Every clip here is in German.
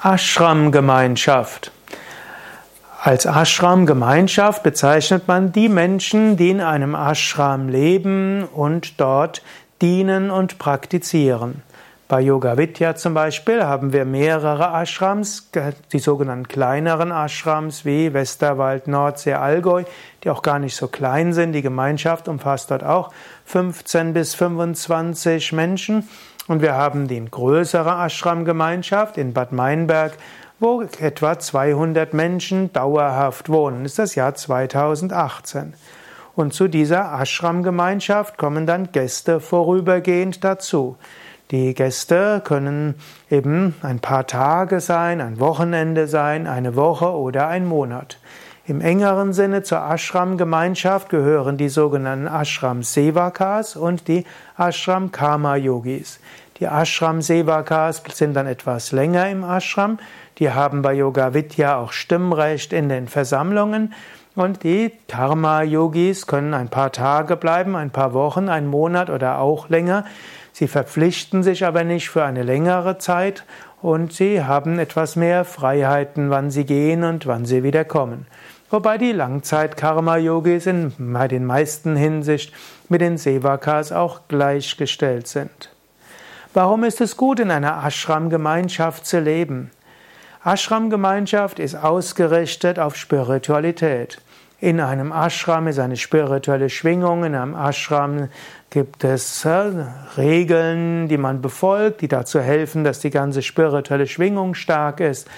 Ashram-Gemeinschaft. Als Ashram-Gemeinschaft bezeichnet man die Menschen, die in einem Ashram leben und dort dienen und praktizieren. Bei Yoga Vidya zum Beispiel haben wir mehrere Ashrams, die sogenannten kleineren Ashrams wie Westerwald, Nordsee, Allgäu, die auch gar nicht so klein sind. Die Gemeinschaft umfasst dort auch 15 bis 25 Menschen. Und wir haben die größere Ashram-Gemeinschaft in Bad Meinberg, wo etwa 200 Menschen dauerhaft wohnen. Das ist das Jahr 2018. Und zu dieser Ashram-Gemeinschaft kommen dann Gäste vorübergehend dazu. Die Gäste können eben ein paar Tage sein, ein Wochenende sein, eine Woche oder ein Monat. Im engeren Sinne zur Ashram-Gemeinschaft gehören die sogenannten Ashram-Sevakas und die Ashram-Karma-Yogis. Die Ashram-Sevakas sind dann etwas länger im Ashram. Die haben bei Yoga Vidya auch Stimmrecht in den Versammlungen. Und die Karma-Yogis können ein paar Tage bleiben, ein paar Wochen, einen Monat oder auch länger. Sie verpflichten sich aber nicht für eine längere Zeit und sie haben etwas mehr Freiheiten, wann sie gehen und wann sie wieder kommen. Wobei die Langzeit-Karma-Yogis in den meisten Hinsicht mit den Sevakas auch gleichgestellt sind. Warum ist es gut, in einer Ashram-Gemeinschaft zu leben? Ashram-Gemeinschaft ist ausgerichtet auf Spiritualität. In einem Ashram ist eine spirituelle Schwingung, in einem Ashram gibt es äh, Regeln, die man befolgt, die dazu helfen, dass die ganze spirituelle Schwingung stark ist.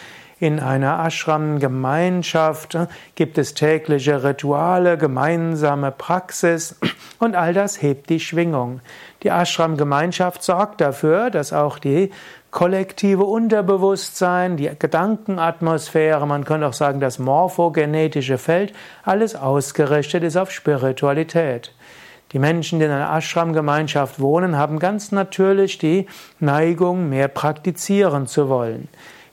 In einer Ashram-Gemeinschaft gibt es tägliche Rituale, gemeinsame Praxis und all das hebt die Schwingung. Die Ashram-Gemeinschaft sorgt dafür, dass auch die kollektive Unterbewusstsein, die Gedankenatmosphäre, man könnte auch sagen das morphogenetische Feld, alles ausgerichtet ist auf Spiritualität. Die Menschen, die in einer Ashram-Gemeinschaft wohnen, haben ganz natürlich die Neigung, mehr praktizieren zu wollen.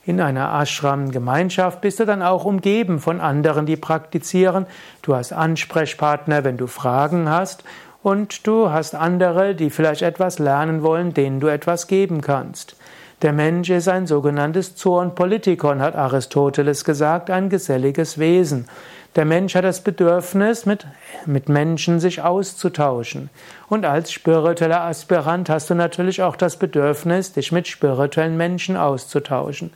In einer Ashram-Gemeinschaft bist du dann auch umgeben von anderen, die praktizieren. Du hast Ansprechpartner, wenn du Fragen hast. Und du hast andere, die vielleicht etwas lernen wollen, denen du etwas geben kannst. Der Mensch ist ein sogenanntes Zoon Politikon, hat Aristoteles gesagt, ein geselliges Wesen. Der Mensch hat das Bedürfnis, mit, mit Menschen sich auszutauschen. Und als spiritueller Aspirant hast du natürlich auch das Bedürfnis, dich mit spirituellen Menschen auszutauschen.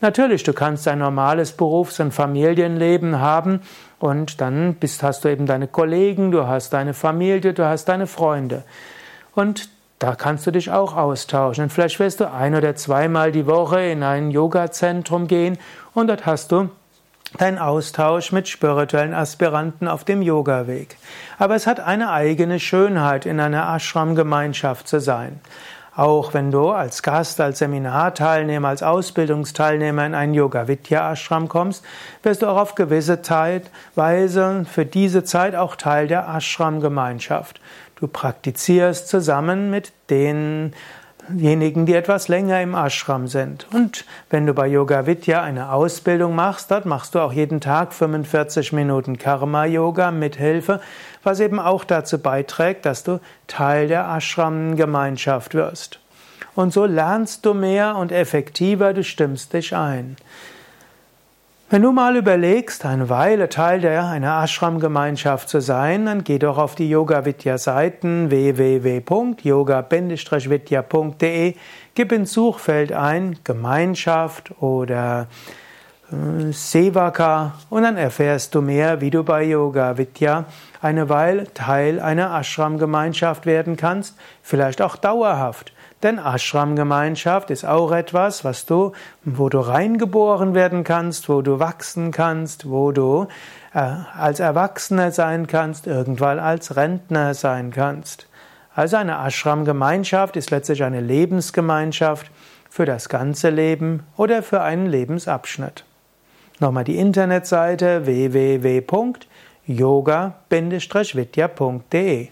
Natürlich, du kannst ein normales Berufs- und Familienleben haben und dann bist, hast du eben deine Kollegen, du hast deine Familie, du hast deine Freunde. Und da kannst du dich auch austauschen. Und vielleicht wirst du ein oder zweimal die Woche in ein Yoga-Zentrum gehen und dort hast du deinen Austausch mit spirituellen Aspiranten auf dem Yoga-Weg. Aber es hat eine eigene Schönheit, in einer Ashram-Gemeinschaft zu sein. Auch wenn du als Gast, als Seminarteilnehmer, als Ausbildungsteilnehmer in einen Yoga-Vidya-Ashram kommst, wirst du auch auf gewisse Zeit, Weise für diese Zeit auch Teil der Ashram-Gemeinschaft. Du praktizierst zusammen mit den diejenigen, die etwas länger im Ashram sind. Und wenn du bei Yoga Vidya eine Ausbildung machst, dort machst du auch jeden Tag 45 Minuten Karma Yoga mit Hilfe, was eben auch dazu beiträgt, dass du Teil der Ashram Gemeinschaft wirst. Und so lernst du mehr und effektiver, du stimmst dich ein. Wenn du mal überlegst, eine Weile Teil der einer Ashram-Gemeinschaft zu sein, dann geh doch auf die Yoga Vidya Seiten www.yoga-vidya.de, gib ins Suchfeld ein Gemeinschaft oder äh, Sevaka und dann erfährst du mehr, wie du bei Yoga Vidya eine Weile Teil einer Ashram-Gemeinschaft werden kannst, vielleicht auch dauerhaft. Denn Ashram-Gemeinschaft ist auch etwas, was du, wo du reingeboren werden kannst, wo du wachsen kannst, wo du äh, als Erwachsener sein kannst, irgendwann als Rentner sein kannst. Also eine Ashram-Gemeinschaft ist letztlich eine Lebensgemeinschaft für das ganze Leben oder für einen Lebensabschnitt. Nochmal die Internetseite www.yoga-vidya.de